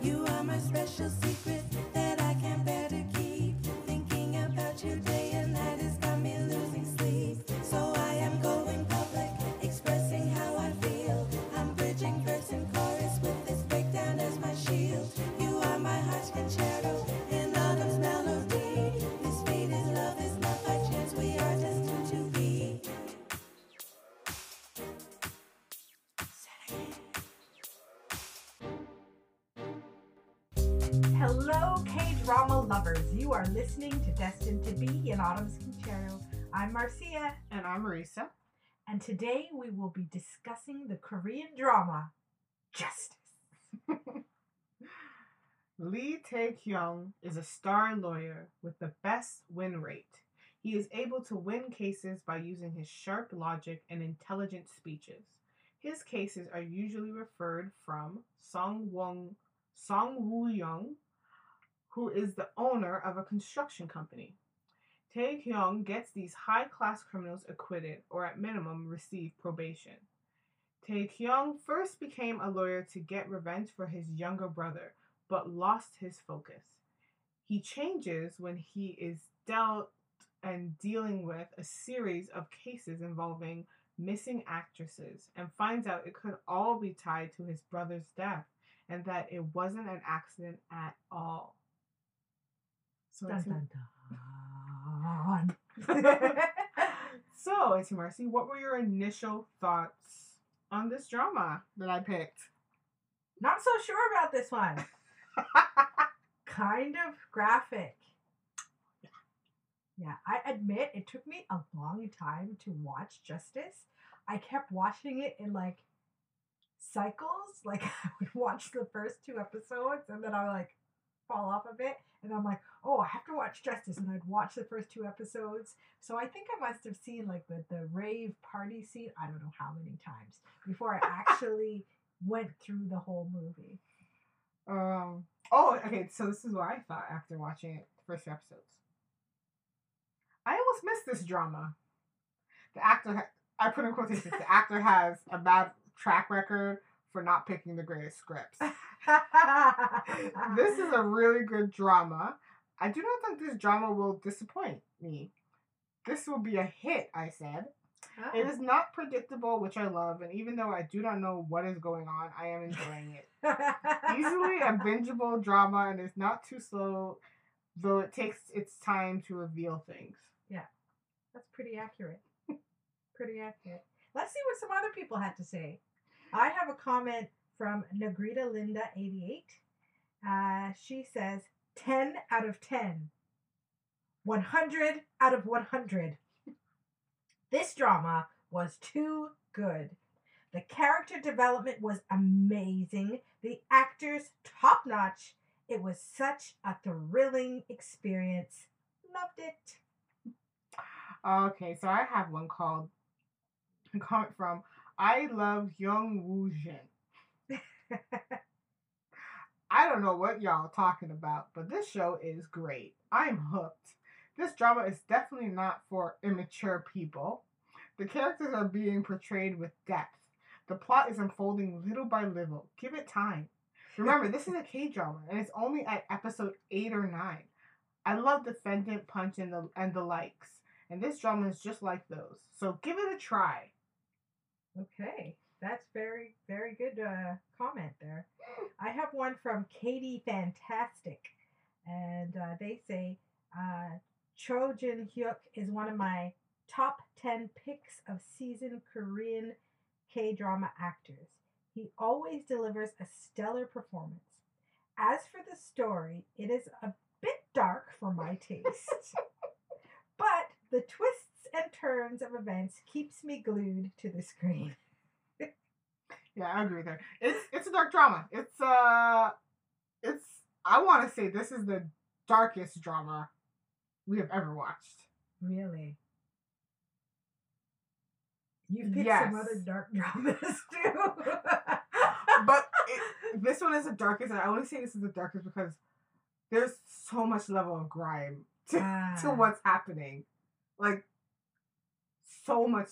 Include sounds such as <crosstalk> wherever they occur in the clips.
You are my special secret Destined to Be in Autumn's Concerto. I'm Marcia, And I'm Marisa. and today we will be discussing the Korean drama Justice. <laughs> Lee Tae-kyung is a star lawyer with the best win rate. He is able to win cases by using his sharp logic and intelligent speeches. His cases are usually referred from Song Wong Song Woo Young, who is the owner of a construction company. Tae-kyung gets these high-class criminals acquitted or at minimum receive probation. Tae-kyung first became a lawyer to get revenge for his younger brother, but lost his focus. He changes when he is dealt and dealing with a series of cases involving missing actresses and finds out it could all be tied to his brother's death and that it wasn't an accident at all. So, Dun, dun, dun. <laughs> so Auntie Marcy, what were your initial thoughts on this drama that I picked? Not so sure about this one. <laughs> kind of graphic. Yeah, I admit it took me a long time to watch Justice. I kept watching it in like cycles. <laughs> Like I would watch the first two episodes and then I would like fall off a bit. And I'm like, oh, I have to watch Justice. And I'd watch the first two episodes. So I think I must have seen like the, the rave party scene, I don't know how many times, before I actually <laughs> went through the whole movie. Um. Oh, okay. So this is what I thought after watching it, the first episodes. I almost missed this drama. The actor, ha- I put in quotations. The actor has a bad track record for not picking the greatest scripts. <laughs> this is a really good drama. I do not think this drama will disappoint me. This will be a hit. I said. It oh. is not predictable, which I love, and even though I do not know what is going on, I am enjoying it. Easily a <laughs> bingeable drama and is not too slow, though it takes its time to reveal things. Yeah, that's pretty accurate. pretty accurate. Let's see what some other people had to say. I have a comment from Negrita Linda 88. Uh, she says 10 out of 10. 100 out of 100. This drama was too good. The character development was amazing. The actors top notch. It was such a thrilling experience. Loved it. Okay, so I have one called a comment from I love Young Woo Jin. <laughs> I don't know what y'all talking about, but this show is great. I'm hooked. This drama is definitely not for immature people. The characters are being portrayed with depth. The plot is unfolding little by little. Give it time. Remember, this is a K drama, and it's only at episode eight or nine. I love Defendant Punch and the and the likes, and this drama is just like those. So give it a try. Okay, that's very, very good uh, comment there. I have one from Katie Fantastic, and uh, they say uh, Cho Jin Hyuk is one of my top 10 picks of seasoned Korean K drama actors. He always delivers a stellar performance. As for the story, it is a bit dark for my taste, <laughs> but the twists and turns of events keeps me glued to the screen. Yeah, I agree with her. It's it's a dark drama. It's uh, it's I want to say this is the darkest drama we have ever watched. Really? You've picked Yes. some other dark <laughs> dramas too. But it, this one is the darkest, and I only say this is the darkest because there's so much level of grime to, to Ah. what's happening. Like so much,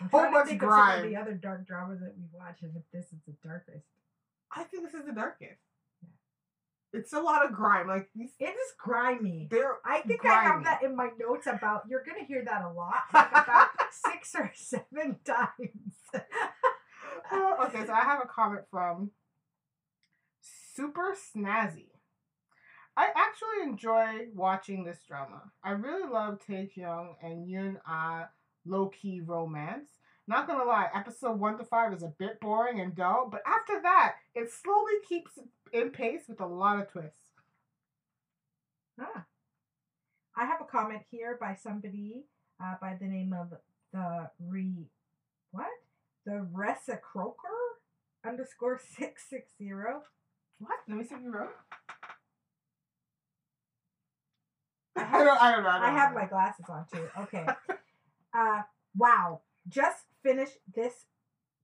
I'm to think of some of the other dark dramas that we've watched, and if this is the darkest. I think this is the darkest. It's a lot of grime. Like these, It is grimy. they're. I think I have that in my notes about. You're gonna hear that a lot, like about <laughs> six or seven <laughs> times. <laughs> Oh, okay, so I have a comment from Super Snazzy. I actually enjoy watching this drama. I really love Tae Taekyung and Yoon Ah low key romance. Not gonna lie, episode one to five is a bit boring and dull, but after that, it slowly keeps in pace with a lot of twists. Ah. I have a comment here by somebody uh, by the name of the re what the Ressa Croker underscore six six zero. What? Let me see if you wrote. I <laughs> I have- don't. I don't know. I, don't I have know. my glasses on too. Okay. <laughs> uh, wow. Just finished this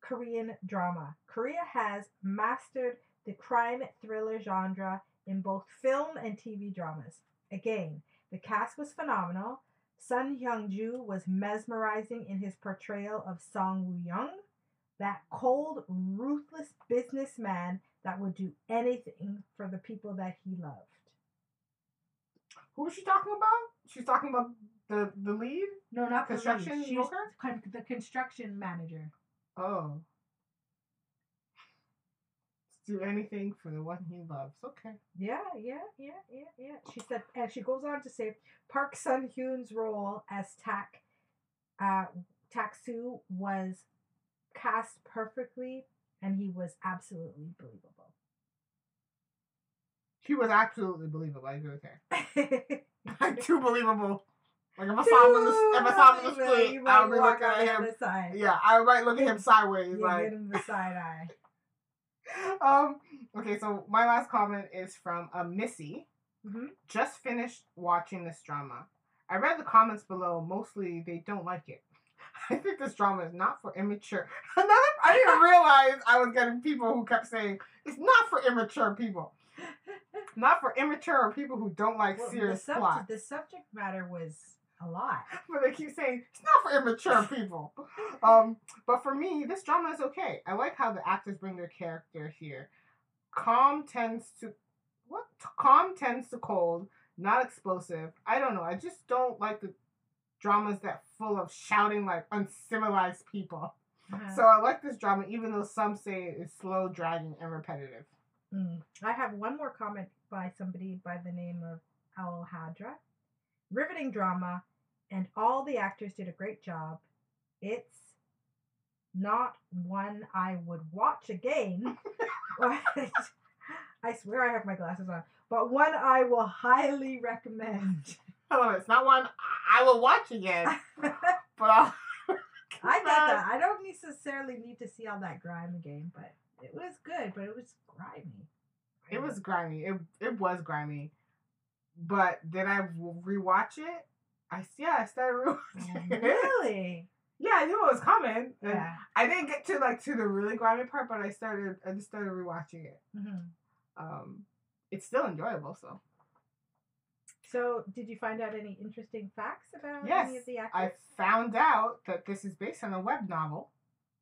Korean drama. Korea has mastered the crime thriller genre in both film and TV dramas. Again, the cast was phenomenal. Sun Hyung-ju was mesmerizing in his portrayal of Song Woo-young, that cold, ruthless businessman that would do anything for the people that he loved. Who was she talking about? She's talking about the the lead. No, not Construction the lead. She's worker? con- the construction manager. Oh. Do anything for the one he loves. Okay. Yeah, yeah, yeah, yeah, yeah. She said, and she goes on to say, Park Sun Hyun's role as Tak, uh, Taksu was cast perfectly, and he was absolutely believable. He was absolutely believable. I agree with her. Too <laughs> <laughs> believable. Like if I saw him in the if I saw him in the street, I would be looking at him. side. Yeah, I might look at him sideways. You like give him the side eye. <laughs> um okay, so my last comment is from a Missy. Mhm. Just finished watching this drama. I read the comments below. Mostly they don't like it. <laughs> I think this drama is not for immature. Another, <laughs> I didn't realize I was getting people who kept saying it's not for immature people. Not for immature or people who don't like Well, serious the, plot. the subject matter was a lot. <laughs> But they keep saying it's not for immature people. <laughs> Um, but for me, this drama is okay. I like how the actors bring their character here. Calm tends to what? Calm tends to cold, not explosive. I don't know. I just don't like the dramas that full of shouting like uncivilized people. Uh-huh. So I like this drama, even though some say it is slow, dragging, and repetitive. Mm. I have one more comment by somebody by the name of Al Hadra. Riveting drama, and all the actors did a great job. It's not one I would watch again. <laughs> but I swear I have my glasses on, but one I will highly recommend. <laughs> I it. It's not one I will watch again, <laughs> but I'll. get that. I don't necessarily need to see all that grime again, but it was good, but it was grimy. It was grimy. It it was grimy. But did I rewatch it? I yeah, I started <laughs> rewatching it. really. Yeah, I knew it was coming. And Yeah. I didn't get to like to the really grimy part, but I started I just started rewatching it. Mm-hmm. Um, it's still enjoyable. So So, did you find out any interesting facts about Yes, any of the actors? I found out that this is based on a web novel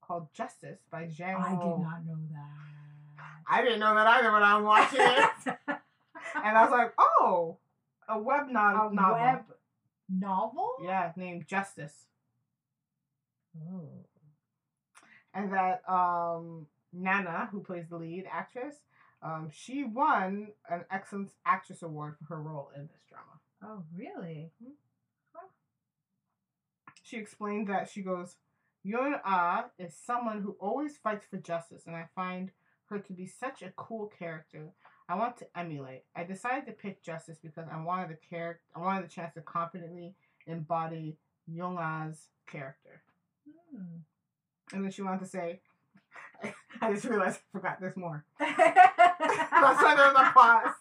called Justice by Zhang I did not know that. I didn't know that either when I was watching it, <laughs> and I was like, oh, a web no- a novel. web novel. Yeah, named Justice. Oh. and that um Nana, who plays the lead actress, um, she won an Excellence Actress Award for her role in this drama. Oh, really? She explained that she goes, Yoon Ah is someone who always fights for justice, and I find her to be such a cool character. I want to emulate. I decided to pick Justice because I wanted the character. I wanted the chance to confidently embody Yoon Ah's character. Hmm. And then she wanted to say, <laughs> I just realized I forgot this more. <laughs> That's why there was a pause.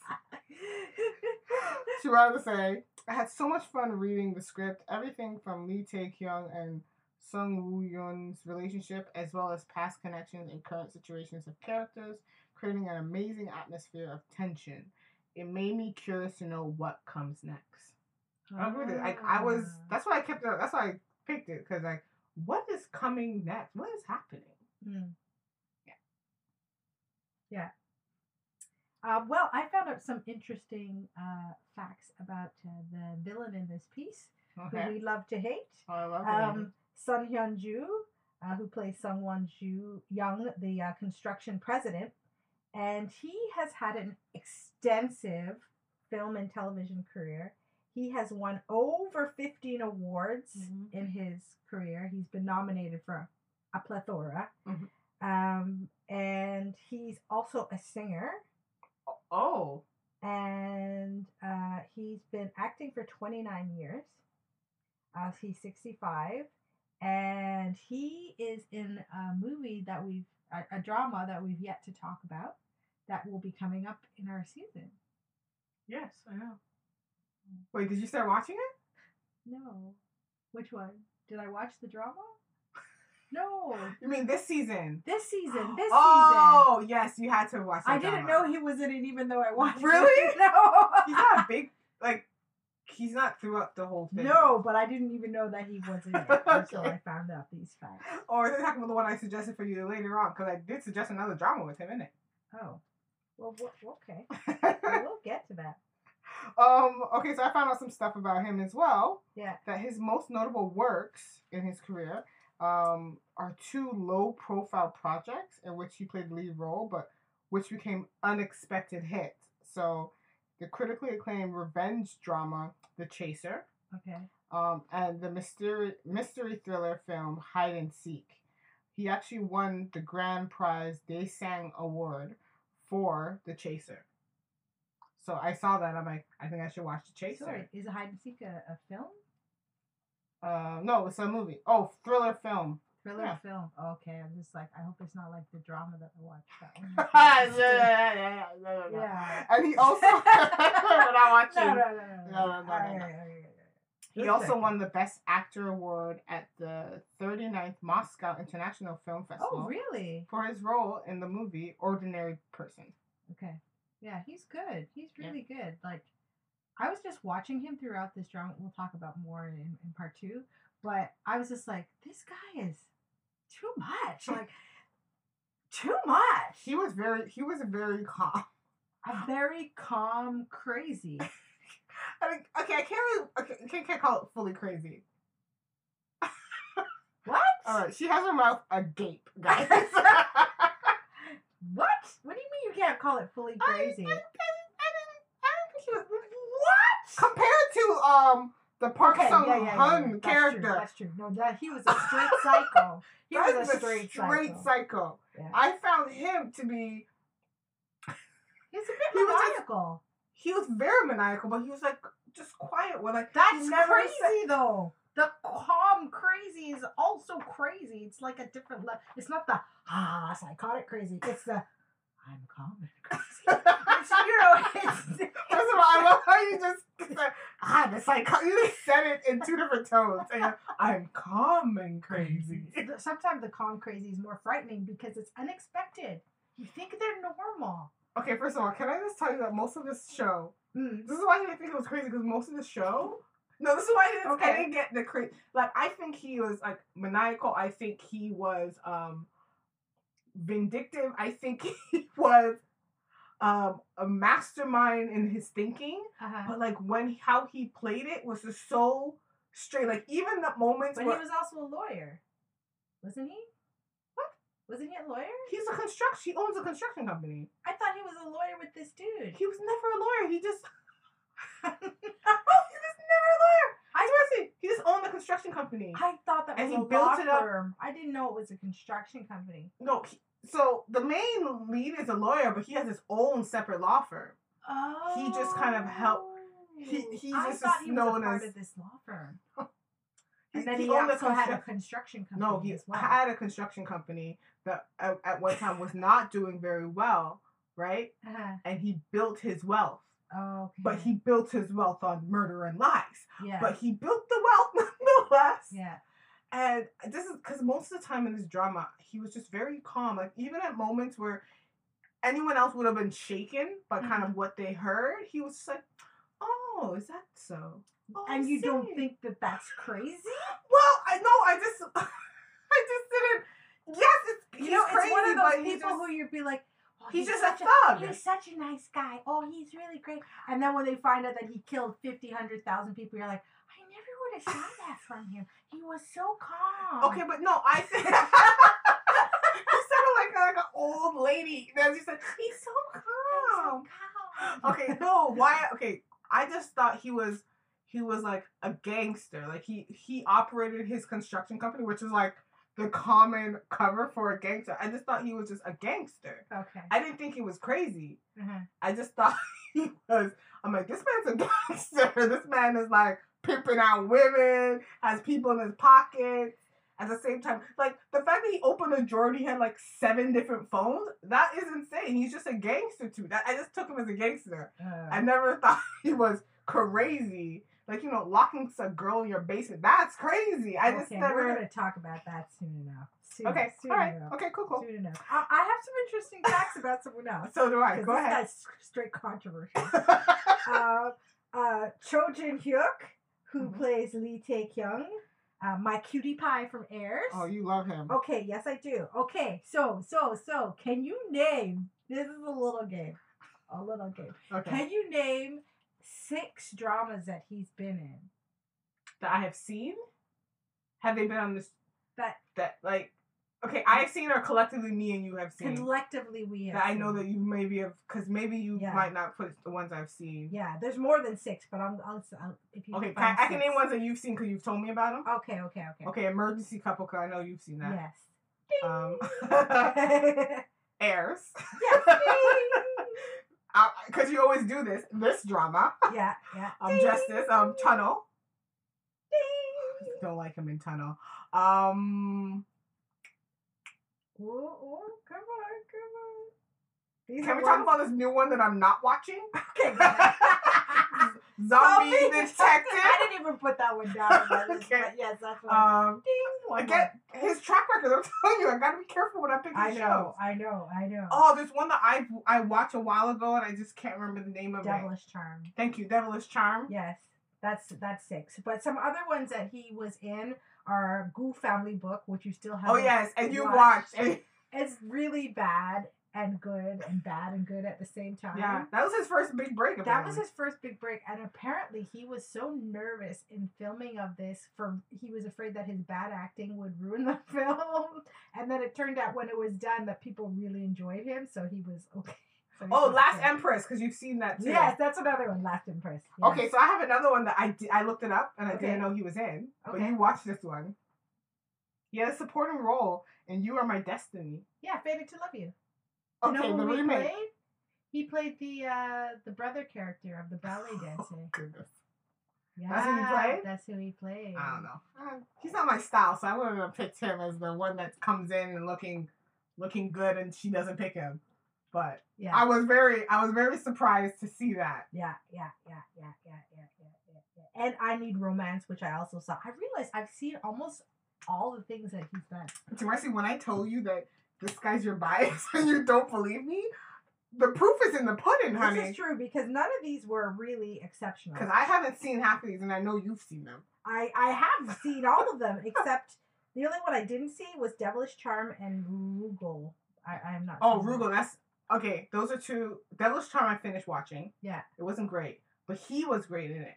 She wanted to say, I had so much fun reading the script, everything from Lee Tae Kyung and Sung Woo Yun's relationship, as well as past connections and current situations of characters, creating an amazing atmosphere of tension. It made me curious to know what comes next. I agree with it. Like I was, Ah. that's why I kept it. That's why I picked it because like, what is coming next? What is happening? Hmm. Yeah. Uh, well, I found out some interesting uh, facts about uh, the villain in this piece, who we love to hate. Oh, I love Um, Sun Hyun Ju, uh, who plays Sung Won Ju Young, the uh, construction president, and he has had an extensive film and television career. He has won over 15 awards Mhm. in his career. He's been nominated for a plethora. Mhm. Um, and he's also a singer. Oh. And uh, he's been acting for 29 years. Uh, he's 65. And he is in a movie that we've, a, a drama that we've yet to talk about that will be coming up in our season. Yes, I know. Hmm. Wait, did you start watching it? No. Which one? Did I watch the drama? No. <laughs> You mean this season? This season. This <gasps> oh, season. oh, yes, you had to watch. I didn't drama. know he was in it even though I watched Really? it. <laughs> No. <laughs> He's not a big like. He's not throughout the whole thing. No, but I didn't even know that he was in it until Okay. I found out these facts. Or is it talking about the one I suggested for you later on? Because I did suggest another drama with him in it. Oh. Well, okay. Well, <laughs> get to that. um. Okay, so I found out some stuff about him as well. Yeah. That his most notable works in his career um are two low-profile projects in which he played the lead role, but which became unexpected hits. So, the critically acclaimed revenge drama The Chaser, Okay. um, and the mystery mystery thriller film Hide and Seek. He actually won the grand prize Daesang Award for The Chaser. So I saw that. I'm like, I think I should watch The Chaser. Sorry, is Hide and Seek a, a film? Uh, no, it's a movie. Oh, thriller film. Thriller Yeah. film? Okay, I'm just like, I hope it's not like the drama that I watched. That one. yeah, yeah, yeah, yeah, yeah, yeah. And he also, we're not watching. No, no, no, no, No, no, no, no, Alright, no. alright, alright. He also won the Best Actor award at the 39th Moscow International Film oh, Festival. Oh, really? for his role in the movie Ordinary Person. Okay. Yeah, he's good. He's Yeah. really good. Like, I was just watching him throughout this drama. We'll talk about more in, in part two. But I was just like, this guy is too much. Like, too much. He was very he was very calm. A very calm, crazy. <laughs> I mean, okay, I can't really okay, can't, can't call it fully crazy. <laughs> What? All right, she has her mouth agape, <laughs> guys. What? What do you mean you can't call it fully crazy? I, I, I didn't, I don't think she was what compared to um the Park Okay, Sung yeah, yeah, Hun yeah. That's character. True, that's true. No, that he was a straight psycho. He That was a straight, straight psycho. psycho. I found him to be He's a bit He was just- maniacal. He was very maniacal, but he was like just quiet when like That's never crazy said- though. The calm crazy is also crazy. It's like a different level. It's not the ah psychotic crazy. It's the I'm calm and crazy. <laughs> It's, you know, it's, First of all, I love how you just said, ah, the psycho. You just said it in two different tones. And I'm calm and crazy. <laughs> sometimes the calm crazy is more frightening because it's unexpected. You think they're normal. Okay, first of all, can I just tell you that most of this show, Mm. this is why I didn't think it was crazy because most of the show, no, this is why I didn't, I didn't get the crazy. Like, I think he was like maniacal. I think he was um vindictive. I think <laughs> he was um a mastermind in his thinking. Uh-huh. But like when how he played it was just so straight. Like even the moments But he was also a lawyer, wasn't he? Wasn't he a lawyer? he's a construction, he owns a construction company. I thought he was a lawyer with this dude. He was never a lawyer. He just oh, <laughs> <laughs> he was never a lawyer. I you, he just owned a construction company. I thought that was he a built law it up- firm. I didn't know it was a construction company. No, he, so the main lead is a lawyer, but he has his own separate law firm. Oh. He just kind of helped- he- oh. he I just thought he was known a part as- of this law firm. <laughs> And then he he, also had a construction- company No, he well. had a construction company that at, at one time was not doing very well, right? uh-huh. And he built his wealth. Oh, okay. But he built his wealth on murder and lies. yeah. But he built the wealth <laughs> nonetheless. yeah. And this is because most of the time in this drama, he was just very calm. Like even at moments where anyone else would have been shaken by kind Mm-hmm. of what they heard, he was just like, "Oh, is that so?" Oh, and you don't think that that's crazy? Well, I know. I just, <laughs> I just didn't. Yes, it's You know, crazy, it's one of those people just- who you'd be like, oh, He's just a thug. he's such a nice guy. Oh, he's really great. And then when they find out that he killed 50, 100,000 people, you're like, I never would have thought that from him. He was so calm. Okay, but no, I said <laughs> you sounded like like an old lady. Then you said he's so He's so calm. Okay, no, why? Okay, I just thought he was he was like a gangster. Like he he operated his construction company, which is like the common cover for a gangster. I just thought he was just a gangster. Okay. I didn't think he was crazy. Uh-huh. I just thought <laughs> he was. I'm like, this man's a gangster. <laughs> This man is like pimping out women, has people in his pockets. At the same time, like the fact that he opened a drawer and he had like seven different phones, that is insane. He's just a gangster too. That I just took him as a gangster. Uh, I never <laughs> thought he was crazy. Like, you know, locking a girl in your basement. That's crazy. I just okay, never We're to talk about that soon enough. Soon, Okay, soon all right. enough. Okay, cool, cool. Soon enough. I, I have some interesting facts about someone else. <laughs> So do I. Go ahead. guy's straight controversial. <laughs> uh, uh, Cho Jin Hyuk, who Mhm. plays Lee Tae Kyung, uh, my cutie pie from Heirs. oh, you love him. Okay, yes, I do. Okay, so, so, so, can you name? This is a little game. A little game. Okay. Can you name six dramas that he's been in? that I have seen? Have they been on this That that like okay, I have seen or collectively me and you have seen. collectively we have. that I know that you maybe have because maybe you Yeah. might not put the ones I've seen. Yeah, there's more than six, but I'm. I'll, I'll if you Okay, I, I can name ones that you've seen because you've told me about them. Okay, okay, okay. Okay, emergency couple. Cause I know you've seen that. Yes. Um, <laughs> <laughs> yes. Heirs. ding. <laughs> Because you always do this. This drama. yeah, yeah. <laughs> Um. Justice. Um, Tunnel. Ding. Don't like him in Tunnel. Um, Ooh, ooh, come on, come on. These can we talk about this new one that I'm not watching? Okay. <laughs> Zombie Zombie Detective. I didn't even put that one down. on my list, Okay. but yes, that's one. Um, Ding. one again, his track record. I'm <laughs> telling you, I gotta be careful when I pick I know, shows. I know, I know. Oh, there's one that I I watched a while ago and I just can't remember the name of it. Devilish Charm. Thank you, Devilish Charm. Yes, that's that's six. But some other ones that he was in are Gu Family Book, which you still have. Oh yes, and you watched. And, It's really bad and good, and bad and good at the same time. yeah, that was his first big break. That was his first big break, and apparently he was so nervous in filming of this for he was afraid that his bad acting would ruin the <laughs> film, and then it turned out when it was done that people really enjoyed him, so he was okay. <laughs> So Oh, Last good. Empress, because you've seen that too. Yes, that's another one. Last Empress. yes. Okay, so I have another one that I di- I looked it up and I Okay. didn't know he was in. But Okay. you watched this one. He had a supporting role in You Are My Destiny. Yeah, Fated to Love You. Okay, the roommate. Played? He played the uh, the brother character of the ballet <laughs> oh, dancer. Oh, goodness. Yeah, that's who he played. That's who he played. I don't know. Uh, he's not my style, so I wouldn't have picked him as the one that comes in and looking, looking good, and she doesn't pick him. But yeah. I was very, I was very surprised to see that. Yeah, yeah, yeah, yeah, yeah, yeah, yeah, yeah. And I need romance, which I also saw. I realized I've seen almost all the things that he's done. Teresi, when I told you that this guy's your bias <laughs> and you don't believe me, the proof is in the pudding, honey. This is true because none of these were really exceptional. Because I haven't seen half of these and I know you've seen them. I, I have seen all of them except the only one I didn't see was Devilish Charm and Rugal. I, I am not. Oh, that. Rugal, that's okay. Those are two. Devilish Charm, I finished watching. Yeah. It wasn't great, but he was great in it.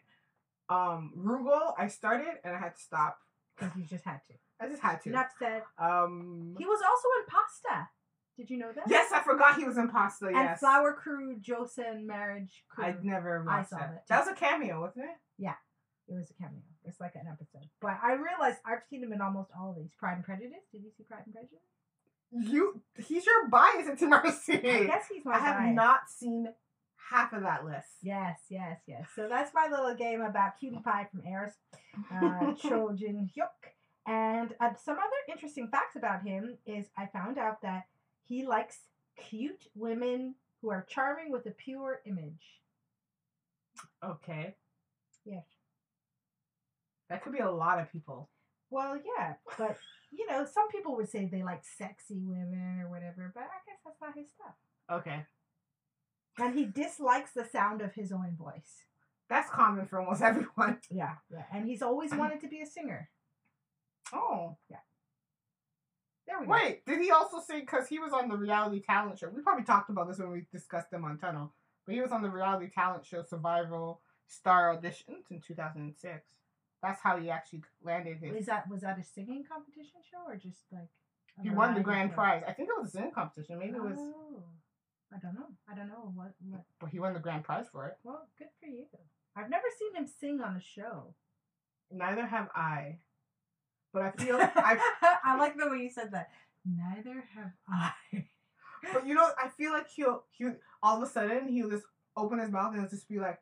Um, Rugal, I started and I had to stop. Because you just had to. I just had to. Enough said. Um, He was also in Pasta. Did you know that? yes, I forgot he was in Pasta. And Yes, Flower Crew, Joseon Marriage Crew. I never I saw that. it, That was a cameo, wasn't it? Yeah, it was a cameo. It's like an episode. But I realized I've seen him in almost all of these. Pride and Prejudice. Did you see Pride and Prejudice? You, he's your bias into Mercy. I guess he's my bias. I have bias. not seen half of that list. Yes, yes, yes. So that's my little game about Cutie Pie from Heirs, uh, <laughs> Cho Jin Hyuk. And uh, some other interesting facts about him is I found out that he likes cute women who are charming with a pure image. Okay. Yeah. That could be a lot of people. Well, yeah, but you know, some people would say they like sexy women or whatever, but I guess that's not his stuff. Okay. And he dislikes the sound of his own voice. That's common for almost <laughs> everyone. Yeah, yeah. And he's always wanted to be a singer. Oh. Yeah. There we go. Wait, did he also sing? because he was on the reality talent show? We probably talked about this when we discussed them on Tunnel, but he was on the reality talent show Survival Star Auditions in 2006. That's how he actually landed his. Is that was that a singing competition show or just like? He won the grand show? prize. I think it was a singing competition. Maybe it was, Oh, I don't know. I don't know what what. but he won the grand prize for it. Well, good for you. I've never seen him sing on a show. Neither have I. But I feel <laughs> I. I like the way you said that. Neither have I. <laughs> But you know, I feel like he'll he all of a sudden he'll just open his mouth and it'll just be like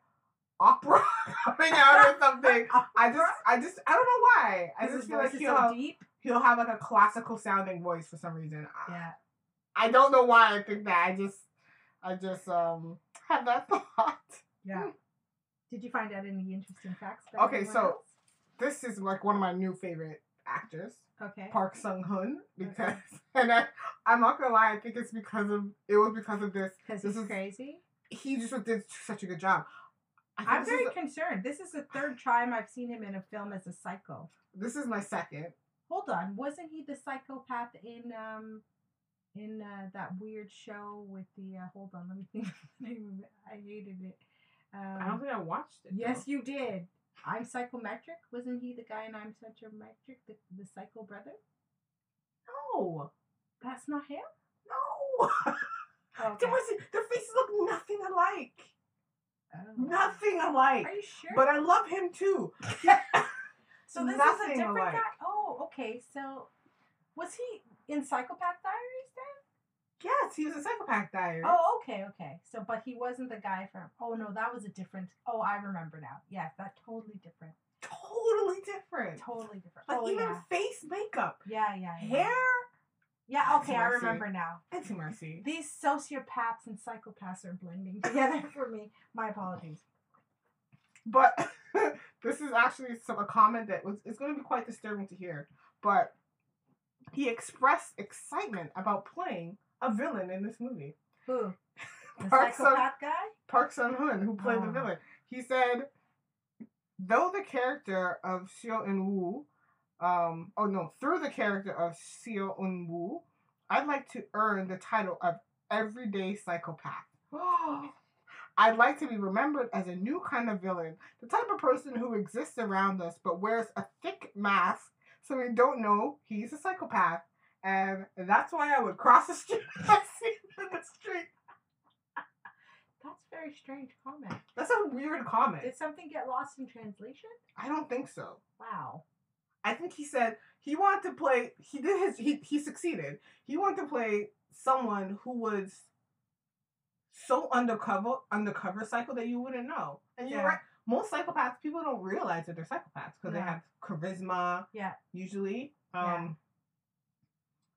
opera <laughs> coming out or something. I just, I just, I don't know why. I just feel like he'll so have, deep. he'll have like a classical sounding voice for some reason. I- Yeah. I don't know why I think that. I just, I just um had that <laughs> thought. Yeah. Did you find out any interesting facts? Okay, so- else? This is like one of my new favorite actors, okay. Park Sung Hoon, because <laughs> and I, I'm not gonna lie, I think it's because of it was because of this. Because this he's is- crazy. He just did such a good job. I'm very concerned. This is the third time I've seen him in a film as a psycho. this is my second. Hold on, wasn't he the psychopath in um in uh, that weird show with the uh, hold on, let me think of the name of it. I hated it. Um, I don't think I watched it. Yes, though. you did. I'm psychometric. Wasn't he the guy in I'm psychometric, the, the psycho brother? No, That's not him. no. <laughs> Oh, There was their faces look nothing alike. Nothing alike. Are you sure? But I love him too. <laughs> <laughs> so this is a different alike. guy. Oh, okay. So was he in Psychopath Diaries? Yes, he was a psychopath diary. Oh, okay, okay. So, but he wasn't the guy from. Oh no, that was a different. Oh, I remember now. Yes, that totally different. totally different. Totally different. Like oh even yeah. face makeup, Yeah, yeah, yeah. hair. Yeah. Ah, okay, I remember now. It's mercy. These sociopaths and psychopaths are blending <laughs> together for me. My apologies. But <laughs> this is actually some a comment that was it's going to be quite disturbing to hear. But he expressed excitement about playing a villain in this movie. Who? <laughs> The Park Sun- psychopath guy? Park Sun Hoon, who played the Oh. villain. He said, though the character of Seo In Woo, um, oh no, through the character of Seo In Woo, I'd like to earn the title of everyday psychopath. <gasps> I'd like to be remembered as a new kind of villain, the type of person who exists around us but wears a thick mask so we don't know he's a psychopath. And that's why I would cross the street I see in the street. That's a very strange comment. That's a weird comment. Did something get lost in translation? I don't think so. Wow. I think he said he wanted to play. He did his. He he succeeded. He wanted to play someone who was so undercover, undercover psycho that you wouldn't know. And you're right. Most psychopaths, people don't realize that they're psychopaths because they have charisma. Yeah. Usually. Um. Yeah.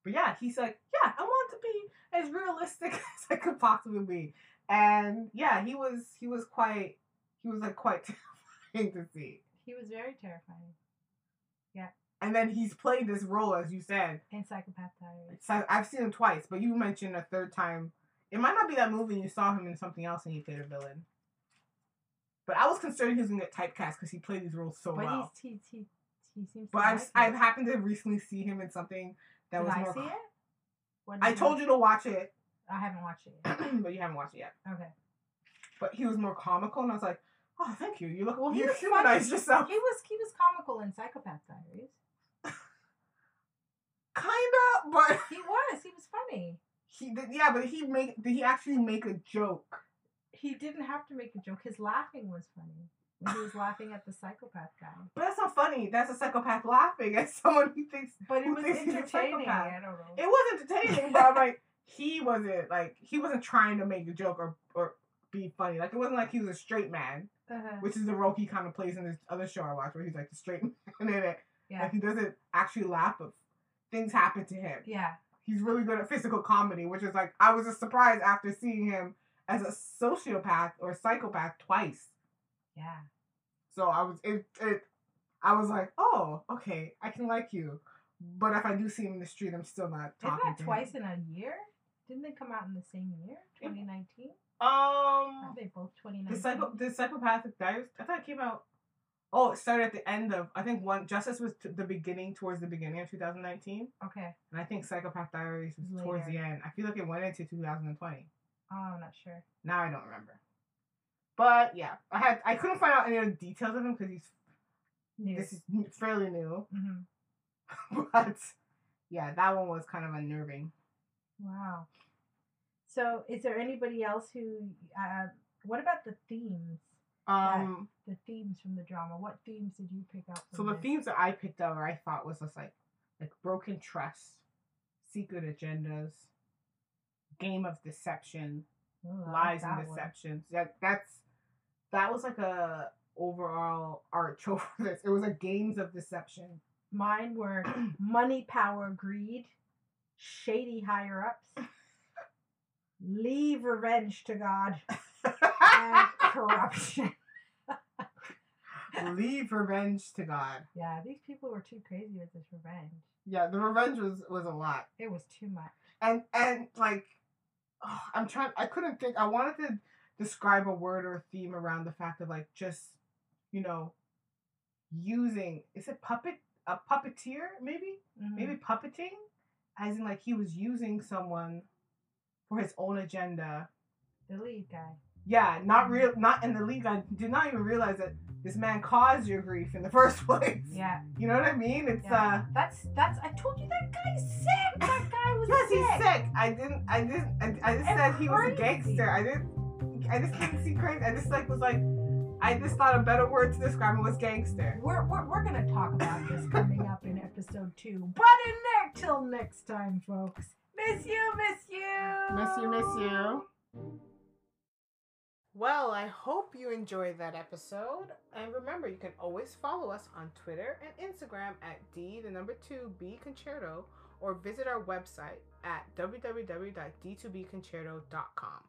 But yeah, he's like, yeah, I want to be as realistic <laughs> as I could possibly be. And yeah, he was. He was quite. He was like quite <laughs> terrifying to see. He was very terrifying Yeah. And then he's played this role, as you said, in Psychopath Diaries. So I've seen him twice, but you mentioned a third time. It might not be that movie. and You saw him in something else, and he played a villain. But I was concerned he was gonna get typecast because he played these roles so but well. he's, he, he, he seems to But I've I've happened to recently see him in something that Did was I more. see it? What I told you to watch it, I haven't watched it yet. <clears throat> but you haven't watched it yet. Okay. But he was more comical, and I was like, "Oh, thank you. You look. Well, you humanized <laughs> yourself." He was he was comical in Psychopath Diaries. <laughs> Kinda, but He was. He was funny. he did. Yeah, but he make. Did he actually make a joke? He didn't have to make a joke. His laughing was funny. He was laughing at the psychopath guy. But that's not funny. That's a psychopath laughing at someone who thinks But it was entertaining. I don't know. it was entertaining, but I'm like, he wasn't like he wasn't trying to make a joke or or be funny. Like it wasn't like he was a straight man, uh-huh. which is the role he kind of plays in this other show I watch, where he's like the straight <laughs> man in it. Yeah. Like he doesn't actually laugh, but things happen to him. Yeah. He's really good at physical comedy, which is like I was just surprised after seeing him as a sociopath or psychopath twice. Yeah. So I was it, it I was like, oh, okay, I can like you. But if I do see him in the street, I'm still not talking. Isn't that twice him. in a year? Didn't they come out in the same year? 2019? Um, Aren't they both 2019? the psycho, the psychopathic diaries. I thought it came out. Oh, it started at the end of I think one Justice was t- the beginning towards the beginning of 2019, Okay. and I think Psychopath Diaries was towards the end. I feel like it went into 2020. Oh, I'm not sure. Now I don't remember. But yeah, I had I couldn't find out any of the details of him because he's New. this is fairly new. hmm <laughs> but yeah, that one was kind of unnerving. Wow. So, is there anybody else who? Uh, what about the themes? Um, The themes from the drama. What themes did you pick up? so the this? themes that I picked up, or I thought was just like like broken trust, secret agendas, game of deception, Ooh, like lies that and one. deceptions. That that's that was like a overall arch <laughs> over this. It was a games of deception. Mine were <clears throat> money, power, greed, shady higher ups, leave revenge to God, and corruption. <laughs> Leave revenge to God. Yeah, these people were too crazy with this revenge. Yeah, the revenge was was a lot. It was too much. and and like oh, i'm trying i couldn't think i wanted to describe a word or a theme around the fact of like just you know using is it puppet a puppeteer maybe Mhm. maybe puppeting as in like he was using someone for his own agenda the lead guy. yeah not real not in the league i did not even realize that this man caused your grief in the <laughs> first place Yeah, you know what i mean it's yeah. uh that's that's. I told you that guy's sick. That guy was Yes, sick. he's sick. I didn't. I didn't. I, I just And said he was a gangster. I didn't. I just didn't see crazy. I just like was like. I just thought a better word to describe it was gangster. We're, we're, we're gonna talk about this coming up in episode two. <laughs> But in there till next time, folks. Miss you, miss you. Miss you, miss you. Well, I hope you enjoyed that episode. And remember, you can always follow us on Twitter and Instagram at D, the number two, B Concerto, or visit our website at www.d2bconcerto.com.